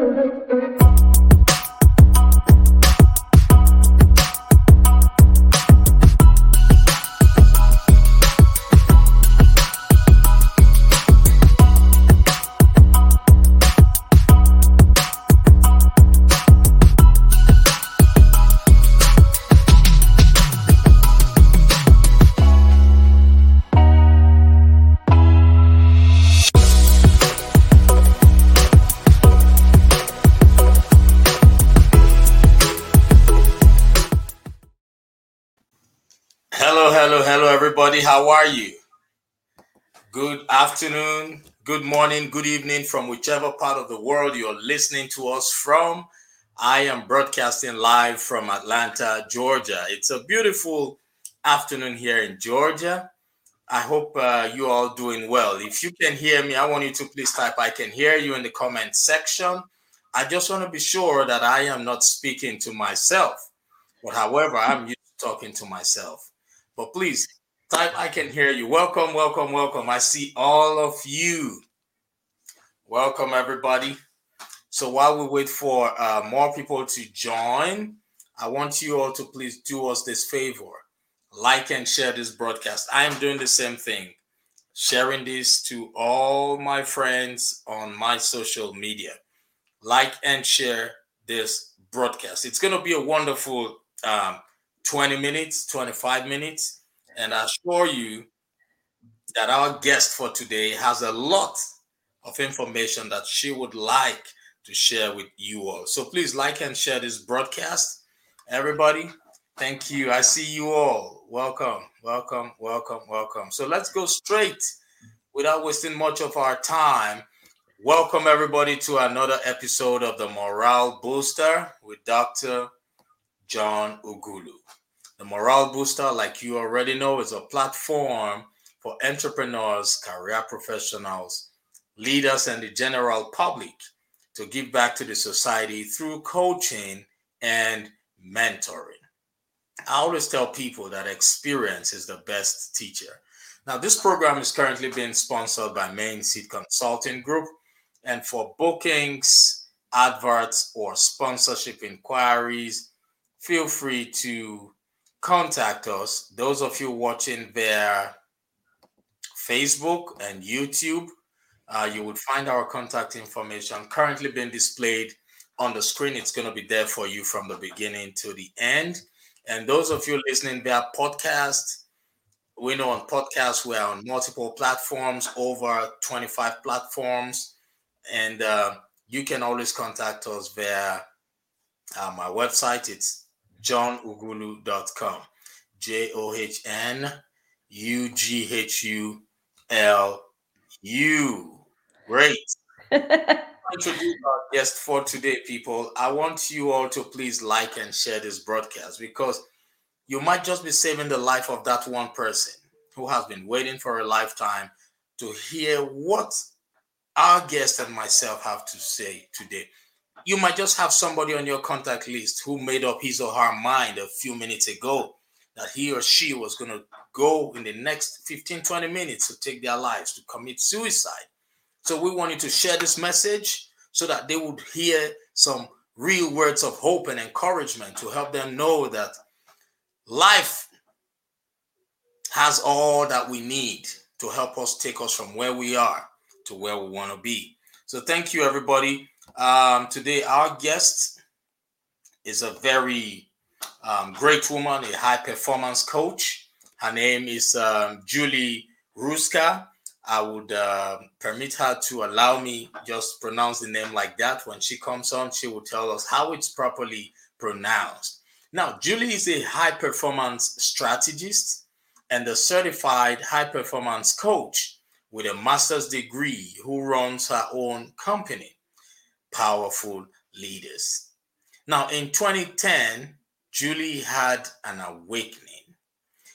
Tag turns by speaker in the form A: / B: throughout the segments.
A: Hello, everybody. How are you? Good afternoon, good morning, good evening from whichever part of the world you're listening to us from. I am broadcasting live from Atlanta, Georgia. It's a beautiful afternoon here in Georgia. I hope uh, you all doing well. If you can hear me, I want you to please type I can hear you in the comment section. I just want to be sure that I am not speaking to myself. But however, I'm used to talking to myself. But please type I can hear you. Welcome, welcome, welcome. I see all of you. Welcome, everybody. So while we wait for uh, more people to join, I want you all to please do us this favor like and share this broadcast. I am doing the same thing, sharing this to all my friends on my social media. Like and share this broadcast. It's going to be a wonderful um, 20 minutes, 25 minutes. And I assure you that our guest for today has a lot of information that she would like to share with you all. So please like and share this broadcast. Everybody, thank you. I see you all. Welcome, welcome, welcome, welcome. So let's go straight without wasting much of our time. Welcome, everybody, to another episode of the Morale Booster with Dr. John Ughulu. The Morale Booster, like you already know, is a platform for entrepreneurs, career professionals, leaders, and the general public to give back to the society through coaching and mentoring. I always tell people that experience is the best teacher. Now, this program is currently being sponsored by Main Seed Consulting Group. And for bookings, adverts, or sponsorship inquiries, feel free to contact us. Those of you watching via Facebook and YouTube, uh, you would find our contact information currently being displayed on the screen. It's going to be there for you from the beginning to the end. And those of you listening via podcast, we know on podcasts we're on multiple platforms, over 25 platforms, and uh, you can always contact us via uh, my website. It's johnughulu.com. J O H N U G H U L U. Great. Introduce our guest for today, people. I want you all to please like and share this broadcast because you might just be saving the life of that one person who has been waiting for a lifetime to hear what our guest and myself have to say today. You might just have somebody on your contact list who made up his or her mind a few minutes ago that he or she was going to go in the next 15, 20 minutes to take their lives, to commit suicide. So we wanted to share this message so that they would hear some real words of hope and encouragement to help them know that life has all that we need to help us take us from where we are to where we want to be. So thank you, everybody. Um, today, our guest is a very um, great woman, a high performance coach. Her name is um, Julie Hruska. I would uh, permit her to allow me just pronounce the name like that. When she comes on, she will tell us how it's properly pronounced. Now, Julie is a high performance strategist and a certified high performance coach with a master's degree who runs her own company, Powerful Leaders. Now, in 2010, Julie had an awakening.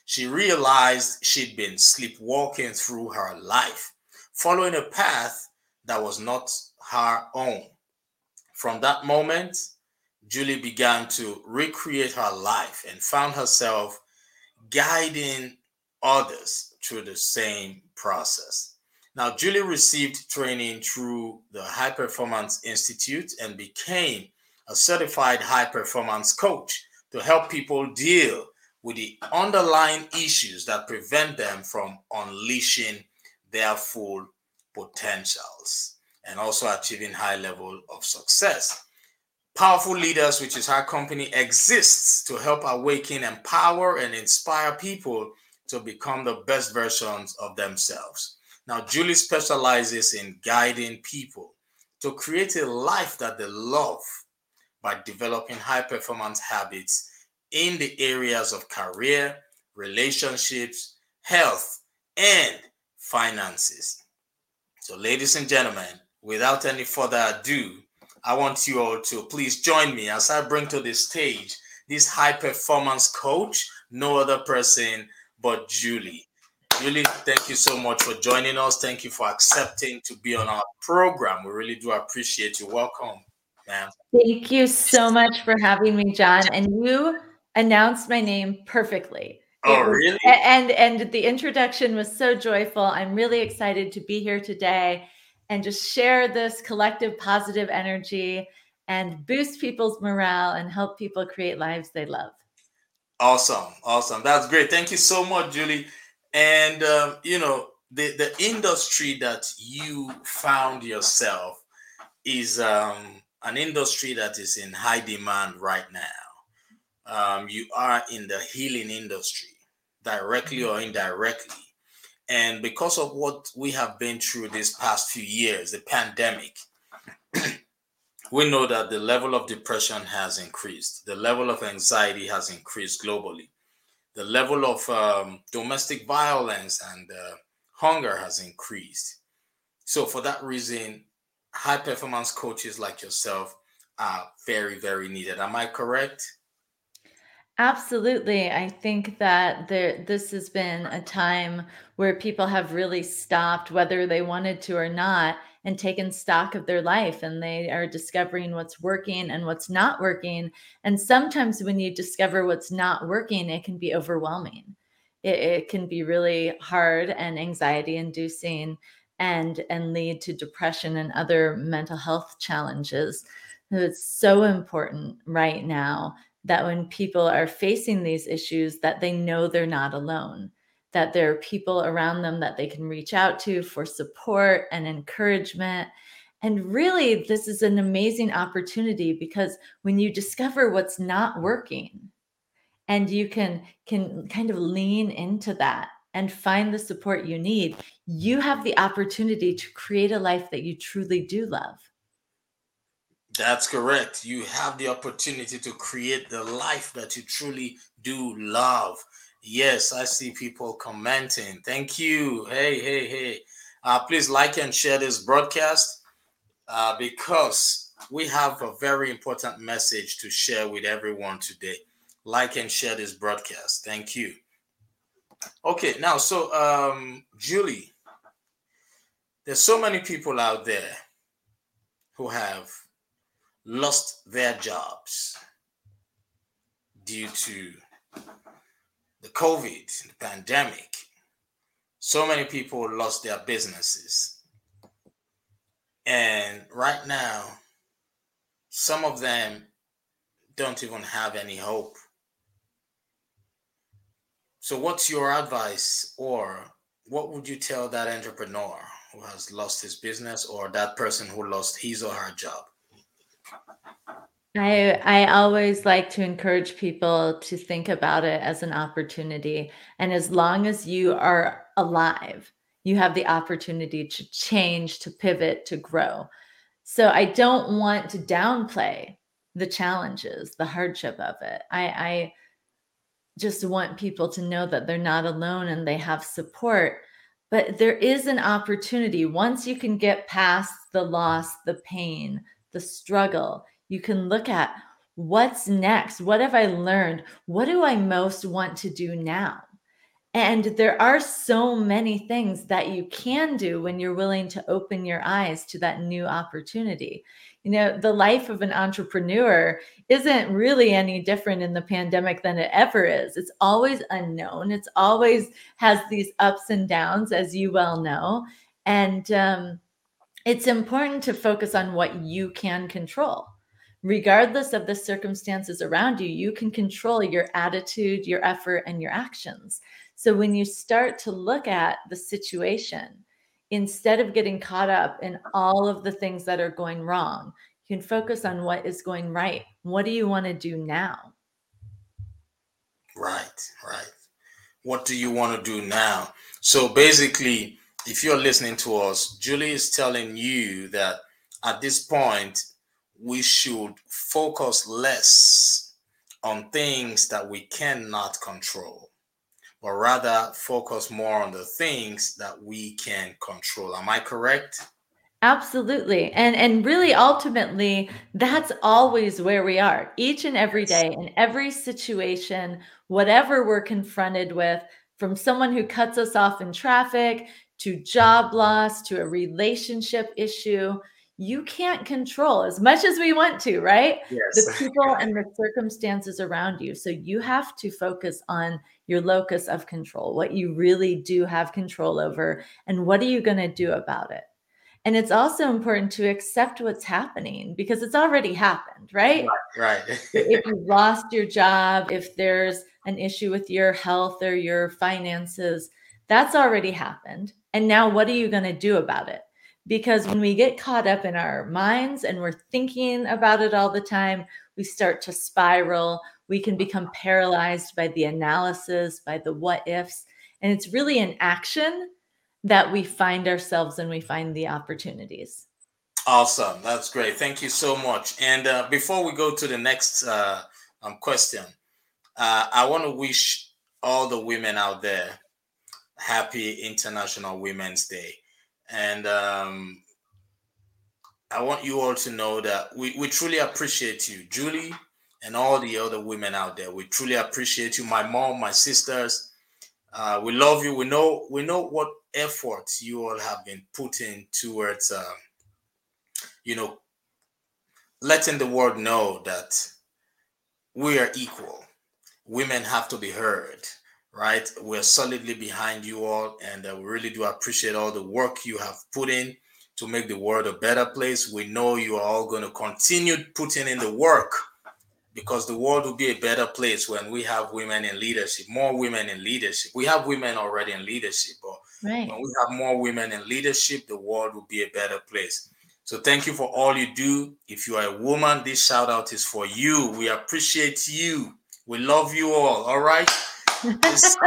A: She realized she'd been sleepwalking through her life, following a path that was not her own. From that moment, Julie began to recreate her life and found herself guiding others through the same process. Now, Julie received training through the High Performance Institute and became a certified high performance coach to help people deal with the underlying issues that prevent them from unleashing their full potentials and also achieving high level of success. Powerful Leaders, which is our company, exists to help awaken, empower, and inspire people to become the best versions of themselves. Now, Julie specializes in guiding people to create a life that they love by developing high performance habits in the areas of career, relationships, health, and finances. So, ladies and gentlemen, without any further ado, I want you all to please join me as I bring to the stage this high performance coach, no other person but Julie. Julie, thank you so much for joining us. Thank you for accepting to be on our program. We really do appreciate you. Welcome, ma'am.
B: Thank you so much for having me, John. And you announced my name perfectly.
A: Oh, was, really?
B: And and the introduction was so joyful. I'm really excited to be here today and just share this collective positive energy and boost people's morale and help people create lives they love.
A: Awesome. Awesome. That's great. Thank you so much, Julie. And, um, you know, the, the industry that you found yourself is um, an industry that is in high demand right now. Um, you are in the healing industry, directly or indirectly. And because of what we have been through these past few years, the pandemic, we know that the level of depression has increased, the level of anxiety has increased globally, the level of um, domestic violence and uh, hunger has increased. So, for that reason, high performance coaches like yourself are very, very needed. Am I correct?
B: Absolutely. I think that there this has been a time where people have really stopped whether they wanted to or not and taken stock of their life and they are discovering what's working and what's not working. And sometimes when you discover what's not working, it can be overwhelming. It, it can be really hard and anxiety inducing and and lead to depression and other mental health challenges. It's so important right now that when people are facing these issues that they know they're not alone that there are people around them that they can reach out to for support and encouragement. And really this is an amazing opportunity because when you discover what's not working and you can can kind of lean into that and find the support you need you have the opportunity to create a life that you truly do love
A: that's correct. You have the opportunity to create the life that you truly do love. Yes, I see people commenting. Thank you. Hey, hey, hey. Uh, please like and share this broadcast uh, because we have a very important message to share with everyone today. Like and share this broadcast. Thank you. Okay, now, so um, Julie, there's so many people out there who have lost their jobs due to the COVID, the pandemic. So many people lost their businesses. And right now, some of them don't even have any hope. So, what's your advice, or what would you tell that entrepreneur who has lost his business, or that person who lost his or her job?
B: I I always like to encourage people to think about it as an opportunity. And as long as you are alive, you have the opportunity to change, to pivot, to grow. So I don't want to downplay the challenges, the hardship of it. I, I just want people to know that they're not alone and they have support. But there is an opportunity once you can get past the loss, the pain, the struggle you can look at what's next? What have I learned? What do I most want to do now? And there are so many things that you can do when you're willing to open your eyes to that new opportunity. You know, the life of an entrepreneur isn't really any different in the pandemic than it ever is. It's always unknown, it's always has these ups and downs, as you well know. And um, it's important to focus on what you can control. Regardless of the circumstances around you, you can control your attitude, your effort, and your actions. So when you start to look at the situation, instead of getting caught up in all of the things that are going wrong, you can focus on what is going right. What do you want to do now?
A: Right, right. What do you want to do now? So basically, if you're listening to us, Julie is telling you that at this point, we should focus less on things that we cannot control, but rather focus more on the things that we can control. Am I correct?
B: Absolutely. And and really ultimately that's always where we are. Each and every day in every situation, whatever we're confronted with, from someone who cuts us off in traffic to job loss to a relationship issue, you can't control as much as we want to, right?
A: Yes.
B: The people and the circumstances around you. So you have to focus on your locus of control, what you really do have control over, and what are you going to do about it? And it's also important to accept what's happening because it's already happened, right?
A: Right. right.
B: if you've lost your job, if there's an issue with your health or your finances, that's already happened. And now what are you going to do about it? Because when we get caught up in our minds and we're thinking about it all the time, we start to spiral. We can become paralyzed by the analysis, by the what ifs. And it's really an action that we find ourselves and we find the opportunities.
A: Awesome. That's great. Thank you so much. And uh, before we go to the next uh, um, question, uh, I want to wish all the women out there happy International Women's Day. And um, I want you all to know that we, we truly appreciate you, Julie, and all the other women out there. We truly appreciate you, my mom, my sisters. Uh, we love you. We know we know what efforts you all have been putting towards, uh, you know, letting the world know that we are equal. Women have to be heard, right? We're solidly behind you all, and uh, we really do appreciate all the work you have put in to make the world a better place. We know you are all going to continue putting in the work because the world will be a better place when we have women in leadership, more women in leadership. We have women already in leadership, but right. when we have more women in leadership, the world will be a better place. So thank you for all you do. If you are a woman, this shout out is for you. We appreciate you. We love you all. All right just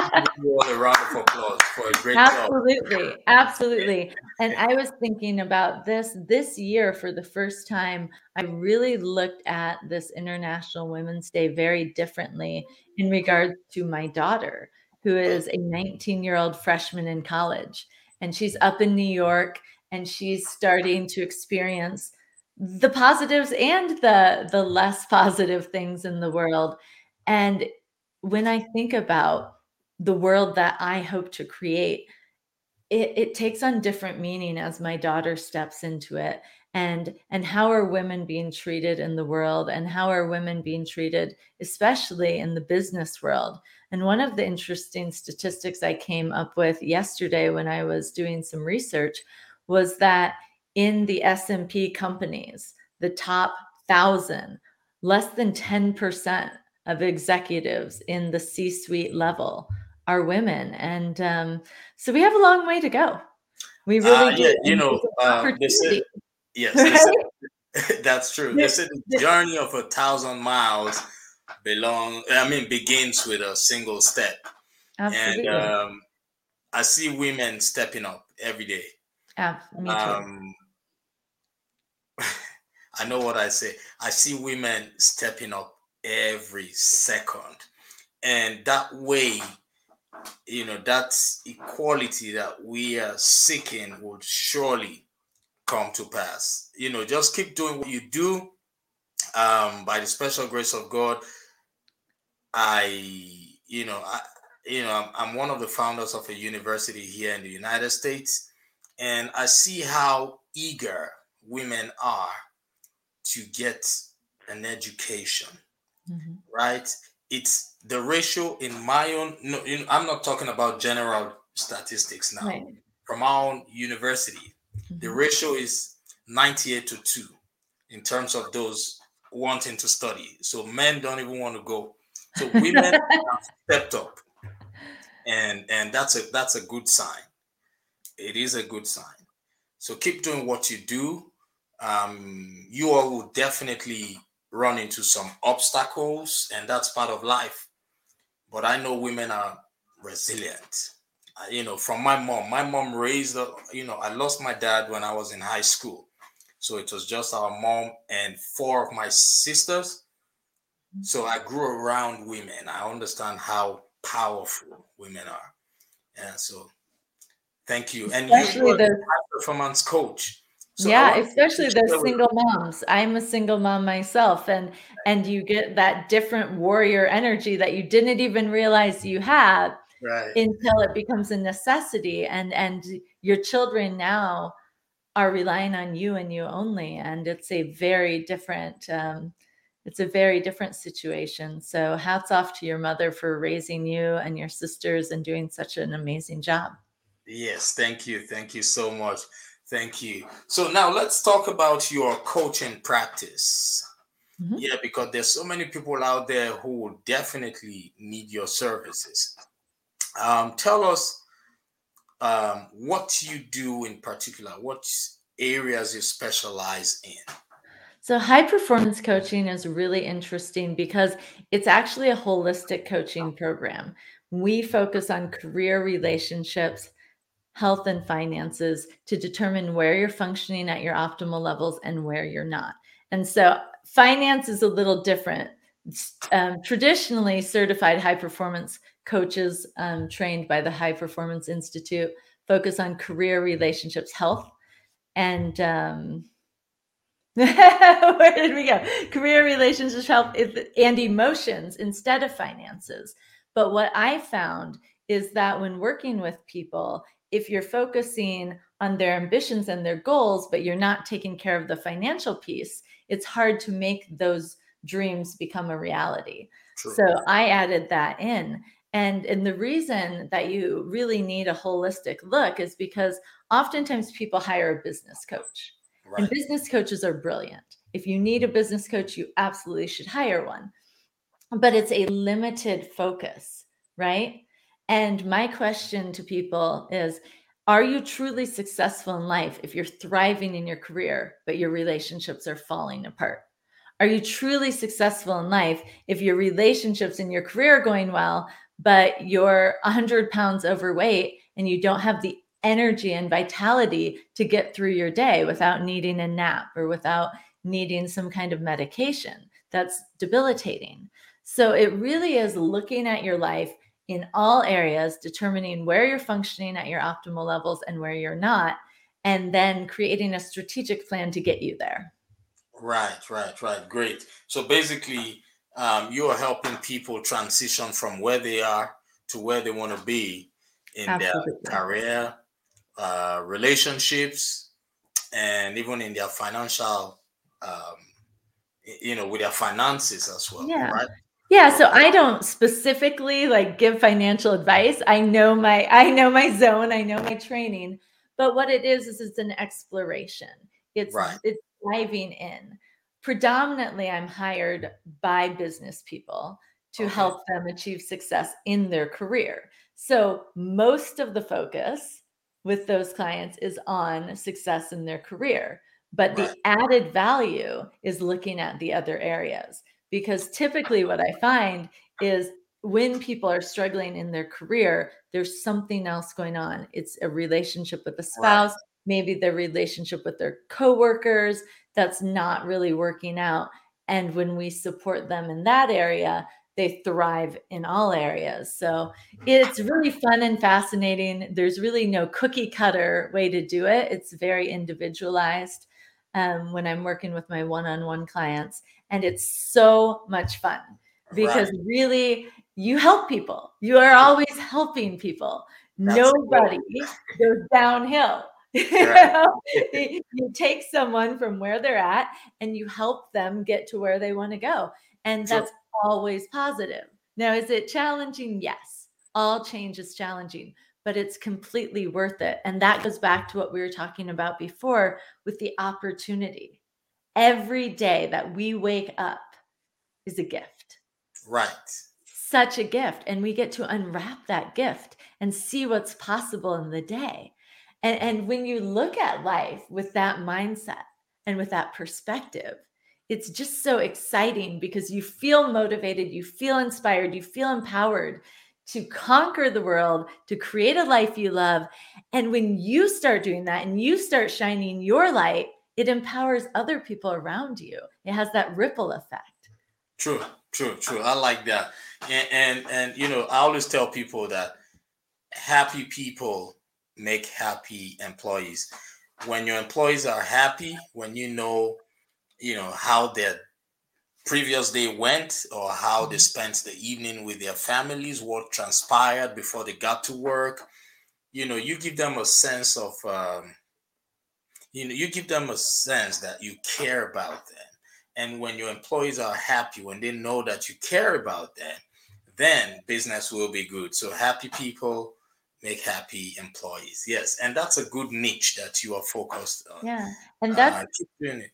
A: you all a round of applause for a great
B: absolutely, job. Absolutely. And I was thinking about this this year for the first time. I really looked at this International Women's Day very differently in regards to my daughter, who is a 19 year old freshman in college. And she's up in New York and she's starting to experience the positives and the the less positive things in the world and when I think about the world that I hope to create, it, it takes on different meaning as my daughter steps into it. And and how are women being treated in the world? And how are women being treated especially in the business world? And one of the interesting statistics i came up with yesterday when i was doing some research was that in the s&p companies the top 1000 less than 10% of executives in the C suite level are women. And um, so we have a long way to go. We really uh,
A: yeah, you know, uh, this is, yes, right? is, that's true. This is the journey of a thousand miles belong I mean begins with a single step. Absolutely. And um, I see women stepping up every day.
B: Absolutely. Um,
A: I know what I say. I see women stepping up every second. And that way, you know, that equality that we are seeking will surely come to pass. You know, just keep doing what you do. Um, by the special grace of God, I, you know, I, you know, I'm, I'm one of the founders of a university here in the United States, and I see how eager women are to get an education mm-hmm. right? It's the ratio in my own. No, I'm not talking about general statistics now. Right. from our own university, the
B: Mhm.
A: ratio is 98 to 2 in terms of those wanting to study. So men don't even want to go. So women have stepped up. And and that's a that's a good sign. It is a good sign. So keep doing what you do. Um, you all will definitely run into some obstacles, and that's part of life. But I know women are resilient. I- you know, from my mom, my mom raised, uh, you know, I lost my dad when I was in high school. So it was just our mom and four of my sisters. So I grew around women. I understand how powerful women are. Yeah, so thank you. And
B: Especially
A: you are
B: the
A: a high performance coach. So
B: yeah, especially those single moms. I'm a single mom myself and and you get that different warrior energy that you didn't even realize you had
A: right.
B: until it becomes a necessity and and your children now are relying on you and you only and it's a very different um, it's a very different situation so hats off to your mother for raising you and your sisters and doing such an amazing job
A: Yes, thank you. Thank you so much. Thank you. So now let's talk about your coaching practice.
B: Mhm.
A: Yeah, because there's so many people out there who will definitely need your services. Um, tell us um, what you do in particular, what areas you specialize in.
B: So, high performance coaching is really interesting because it's actually a holistic coaching program. We focus on career relationships, health, and finances to determine where you're functioning at your optimal levels and where you're not. And so, finance is a little different. Um, traditionally, certified high performance coaches um, trained by the High Performance Institute focus on career relationships, health, and um, where did we go? Career relationships, health, and emotions instead of finances. But what I found is that when working with people, if you're focusing on their ambitions and their goals, but you're not taking care of the financial piece, it's hard to make those dreams become a reality.
A: True.
B: So I added that in. And, and the reason that you really need a holistic look is because oftentimes people hire a business coach. And business coaches are brilliant. If you need a business coach, you absolutely should hire one. But it's a limited focus, right? And my question to people is Are you truly successful in life if you're thriving in your career, but your relationships are falling apart? Are you truly successful in life if your relationships and your career are going well, but you're 100 pounds overweight and you don't have the energy and vitality to get through your day without needing a nap or without needing some kind of medication that's debilitating. So it really is looking at your life in all areas, determining where you're functioning at your optimal levels and where you're not, and then creating a strategic plan to get you there.
A: Right, right, right. Great. So basically, um, you are helping people transition from where they are to where they want to be in
B: Absolutely.
A: their career, uh, relationships, and even in their financial, um, you know, with their finances as well.
B: Yeah.
A: Right.
B: Yeah, so I don't specifically like give financial advice. I know my I know my zone, I know my training, but what it is is it's an exploration. It's
A: Right.
B: it's diving in. Predominantly I'm hired by business people to
A: Okay.
B: help them achieve success in their career. So most of the focus with those clients is on success in their career, but the added value is looking at the other areas because typically what I find is when people are struggling in their career, there's something else going on. It's a relationship with a spouse, maybe their relationship with their coworkers that's not really working out. And when we support them in that area, they thrive in all areas. So it's really fun and fascinating. There's really no cookie cutter way to do it, it's very individualized um, when I'm working with my one on one clients. And it's so much fun because
A: Right.
B: really you help people. You are always helping people.
A: That's
B: Nobody goes downhill. You
A: Right.
B: you take someone from where they're at and you help them get to where they want to go. And that's always positive. Now, is it challenging? Yes. All change is challenging, but it's completely worth it. And that goes back to what we were talking about before with the opportunity. Every day that we wake up is a gift.
A: Right.
B: Such a gift. And we get to unwrap that gift and see what's possible in the day. And, and when you look at life with that mindset and with that perspective, it's just so exciting because you feel motivated, you feel inspired, you feel empowered to conquer the world, to create a life you love. And when you start doing that and you start shining your light, it empowers other people around you. It has that ripple effect.
A: True, true, true. I like that. And and, and you know, I always tell people that happy people make happy employees. When your employees are happy, when you know, you know, how their previous day went or how they mm-hmm. spent the evening with their families, what transpired before they got to work. You know, you give them a sense of, um, you know, you give them a sense that you care about them. And when your employees are happy, when they know that you care about them, then business will be good. So happy people make happy employees. Yes, and that's a good niche that you are focused on.
B: Yeah, and that's uh, keep doing it.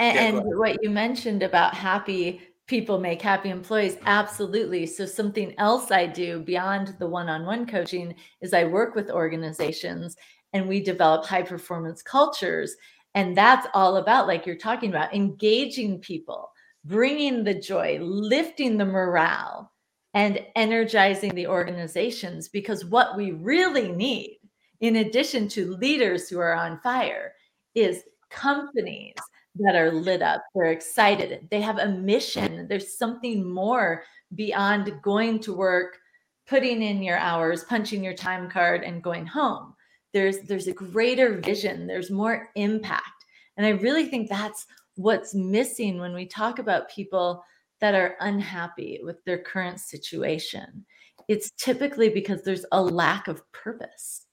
B: And, yeah, and what you mentioned about happy people make happy employees, absolutely. So, something else I do beyond the one on one coaching is I work with organizations and we develop high performance cultures. And that's all about, like you're talking about, engaging people, bringing the joy, lifting the morale, and energizing the organizations. Because what we really need, in addition to leaders who are on fire, is companies that are lit up. They're excited. They have a mission. There's something more beyond going to work, putting in your hours, punching your time card, and going home. There's there's a greater vision. There's more impact, and I really think that's what's missing when we talk about people that are unhappy with their current situation. It's typically because there's a lack of purpose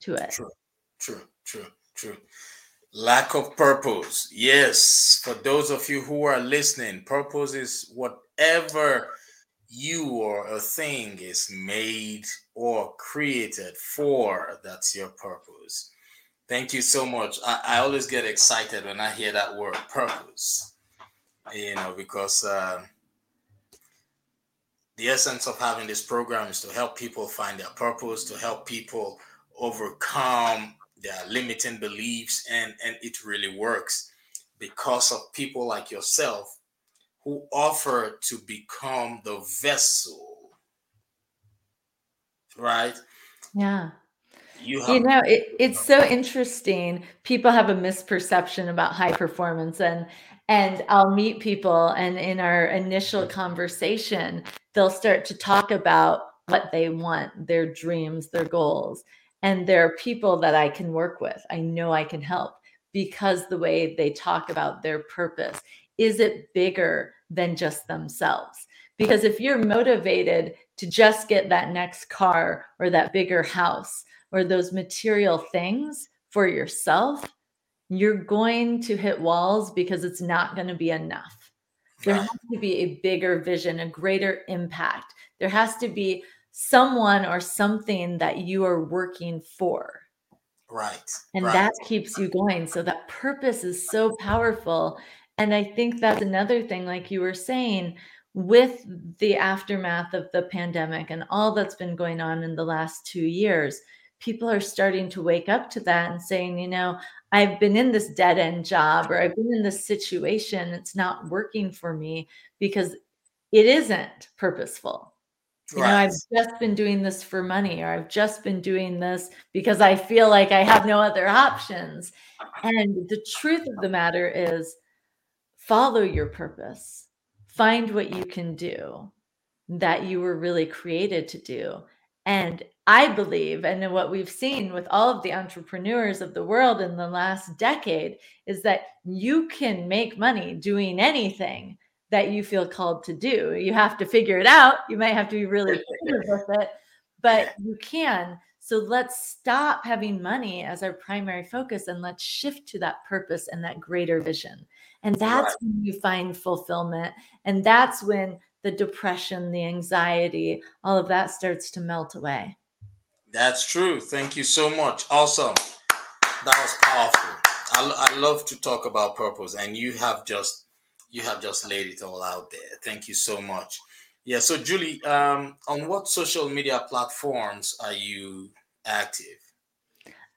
B: to it.
A: True, true, true, true. Lack of purpose. Yes. For those of you who are listening, purpose is whatever you or a thing is made or created for. That's your purpose. Thank you so much. I, I always get excited when I hear that word purpose, you know, because uh, the essence of having this program is to help people find their purpose, to help people overcome their limiting beliefs and and it really works because of people like yourself who offer to become the vessel right?
B: Yeah. You, you know it, it's so interesting. People have a misperception about high performance and and i'll meet people and in our initial conversation they'll start to talk about what they want their dreams their goals. And there are people that I can work with. I know I can help because the way they talk about their purpose is it bigger than just themselves? Because if you're motivated to just get that next car or that bigger house or those material things for yourself, you're going to hit walls because it's not going to be enough. There has to be a bigger vision, a greater impact. There has to be someone or something that you are working for.
A: Right.
B: And
A: right.
B: that keeps you going. So that purpose is so powerful. And I think that's another thing, like you were saying, with the aftermath of the pandemic and all that's been going on in the last two years, people are starting to wake up to that and saying, you know, I've been in this dead end job or I've been in this situation. It's not working for me because it isn't purposeful you right. know i've just been doing this for money or i've just been doing this because i feel like i have no other options uh-huh. and the truth of the matter is follow your purpose find what you can do that you were really created to do and i believe and what we've seen with all of the entrepreneurs of the world in the last decade is that you can make money doing anything that you feel called to do. You have to figure it out. You might have to be really creative with it, but you can. So let's stop having money as our primary focus and let's shift to that purpose and that greater vision. And that's right. when you find fulfillment. And that's when the depression, the anxiety, all of that starts to melt away.
A: That's true. Thank you so much. Awesome. That was powerful. I, I love to talk about purpose, and you have just you have just laid it all out there. Thank you so much. Yeah. So, Julie, um, on what social media platforms are you active?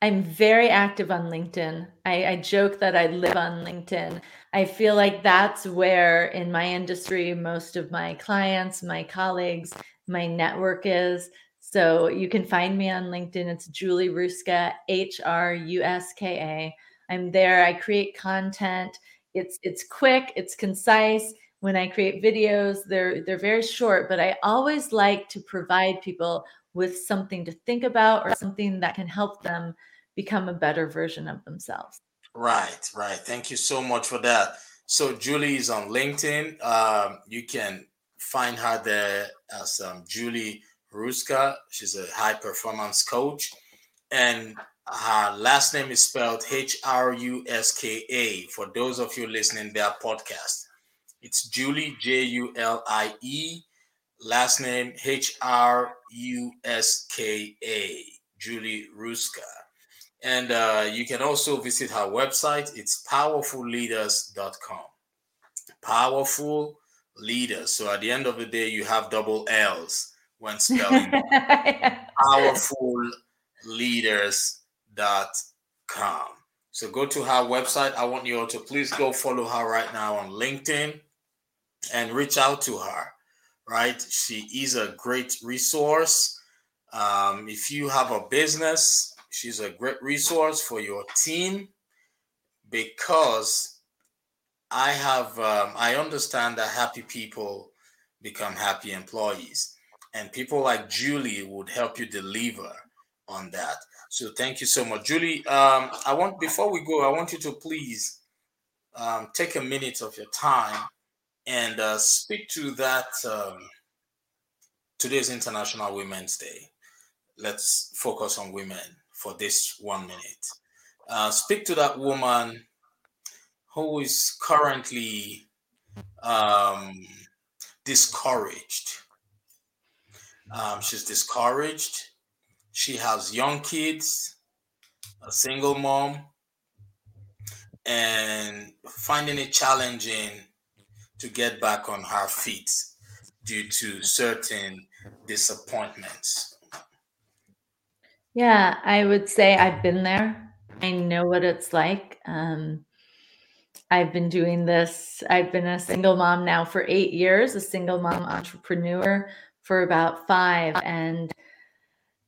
B: I'm very active on LinkedIn. I, I, joke that I live on LinkedIn. I feel like that's where, in my industry, most of my clients, my colleagues, my network is. So you can find me on LinkedIn. It's Julie Hruska, H R U S K A. I'm there. I create content. It's it's quick. It's concise. When I create videos, they're they're very short, but I always like to provide people with something to think about or something that can help them become a better version of themselves.
A: Right, right. Thank you so much for that. So Julie is on LinkedIn. Um, you can find her there as um, Julie Hruska. She's a high performance coach, and her last name is spelled H R U S K A. For those of you listening, their podcast. It's Julie J U L I E. Last name H R U S K A. Julie Hruska. And uh, you can also visit her website. It's powerfulleaders.com. Powerful leaders. So at the end of the day, you have double L's when spelling powerfulleaders.com. So go to her website. I want you all to please go follow her right now on LinkedIn and reach out to her. Right? She is a great resource. Um, if you have a business, She's a great resource for your team because I have, um, I understand that happy people become happy employees. And people like Julie would help you deliver on that. So thank you so much. Julie, um, I want, before we go, I want you to please um, take a minute of your time and uh, speak to that. Um, today's International Women's Day. Let's focus on women for this one minute. Uh, speak to that woman who is currently um, discouraged. Um, she's discouraged. She has young kids, a single mom, and finding it challenging to get back on her feet due to certain disappointments.
B: Yeah, I would say I've been there. I know what it's like. Um, I've been doing this. I've been a single mom now for eight years, a single mom entrepreneur for about five. And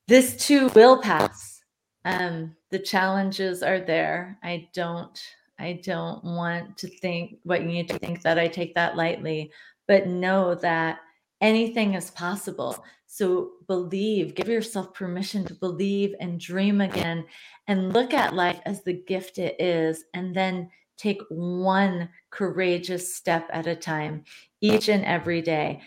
B: this too will pass. Um, the challenges are there. I don't, I don't want to think what you need to think that I take that lightly, but know that anything is possible. So believe, give yourself permission to believe and dream again and look at life as the gift it is. And then take one courageous step at a time, each and every day.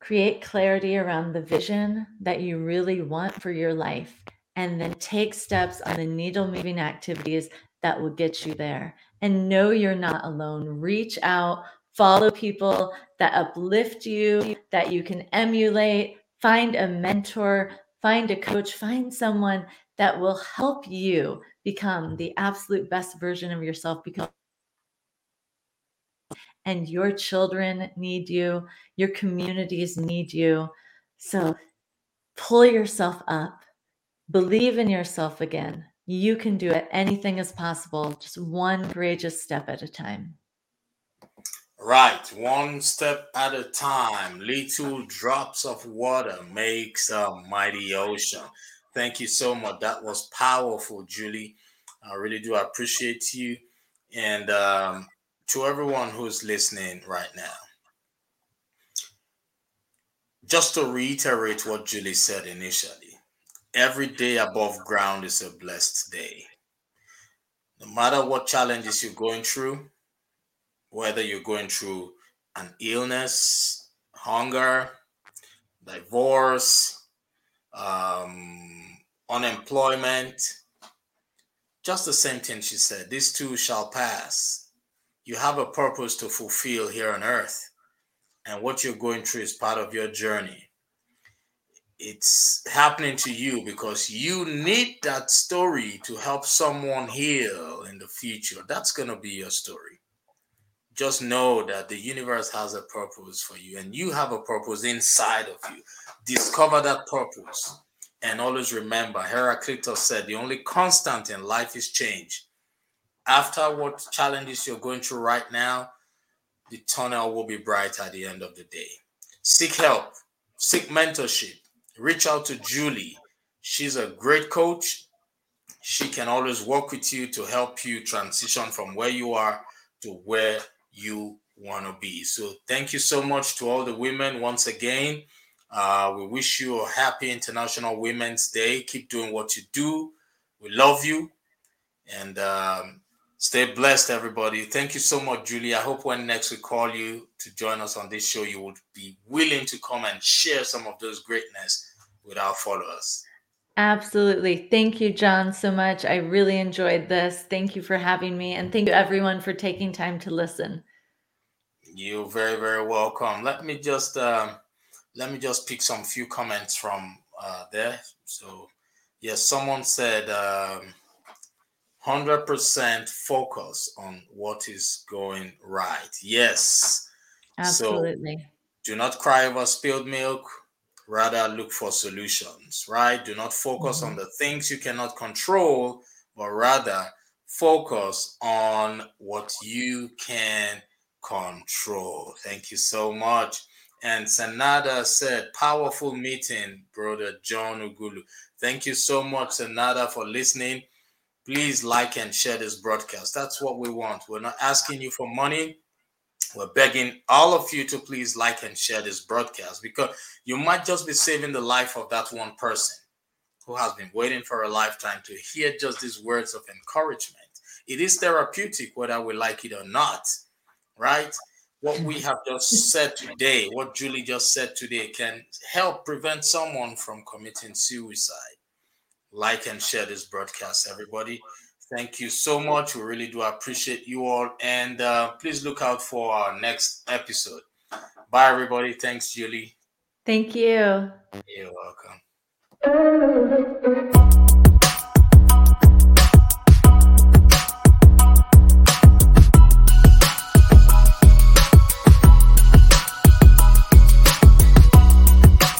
B: Create clarity around the vision that you really want for your life. And then take steps on the needle moving activities that will get you there. And know you're not alone. Reach out, follow people that uplift you, that you can emulate, find a mentor, find a coach, find someone that will help you become the absolute best version of yourself because and your children need you, your communities need you. So pull yourself up, believe in yourself again. You can do it. Anything is possible, just one courageous step at a time.
A: Right, one step at a time. Little drops of water makes a mighty ocean. Thank you so much. That was powerful, Julie. I really do appreciate you. And um, to everyone who's listening right now, just to reiterate what Julie said initially, every day above ground is a blessed day. No matter what challenges you're going through, whether you're going through an illness, hunger, divorce, um, unemployment, just the same thing she said. These too shall pass. You have a purpose to fulfill here on earth, and what you're going through is part of your journey. it's happening to you because you need that story to help someone heal in the future. That's going to be your story. Just know that the universe has a purpose for you and you have a purpose inside of you. Discover that purpose. And always remember, Heraclitus said, the only constant in life is change. After what challenges you're going through right now, the tunnel will be bright at the end of the day. Seek help, seek mentorship, reach out to Julie. She's a great coach. She can always work with you to help you transition from where you are to where you want to be. So, thank you so much to all the women once again. Uh, we wish you a happy International Women's Day. Keep doing what you do. We love you. And um, stay blessed, everybody. Thank you so much, Julie. I hope when next we call you to join us on this show, you would be willing to come and share some of those greatness with our followers.
B: Absolutely. Thank you, John, so much. I really enjoyed this. Thank you for having me. And thank you, everyone, for taking time to listen.
A: You're very, very welcome. Let me just. Um, let me just pick some few comments from uh, there. So, yes, someone said um, 100% focus on what is going right. Yes.
B: Absolutely. So
A: do not cry over spilled milk. Rather, look for solutions, right? Do not focus mm-hmm. on the things you cannot control, but rather focus on what you can control. Thank you so much. And Sanada said, powerful meeting, brother John Ughulu. Thank you so much, Sanada, for listening. Please like and share this broadcast. That's what we want. We're not asking you for money. We're begging all of you to please like and share this broadcast because you might just be saving the life of that one person who has been waiting for a lifetime to hear just these words of encouragement. It is therapeutic, whether we like it or not, right? what we have just said today, what Julie just said today, can help prevent someone from committing suicide. Like and share this broadcast, everybody. Thank you so much. We really do appreciate you all. And uh, please look out for our next episode. Bye, everybody. Thanks, Julie.
B: Thank you.
A: You're welcome.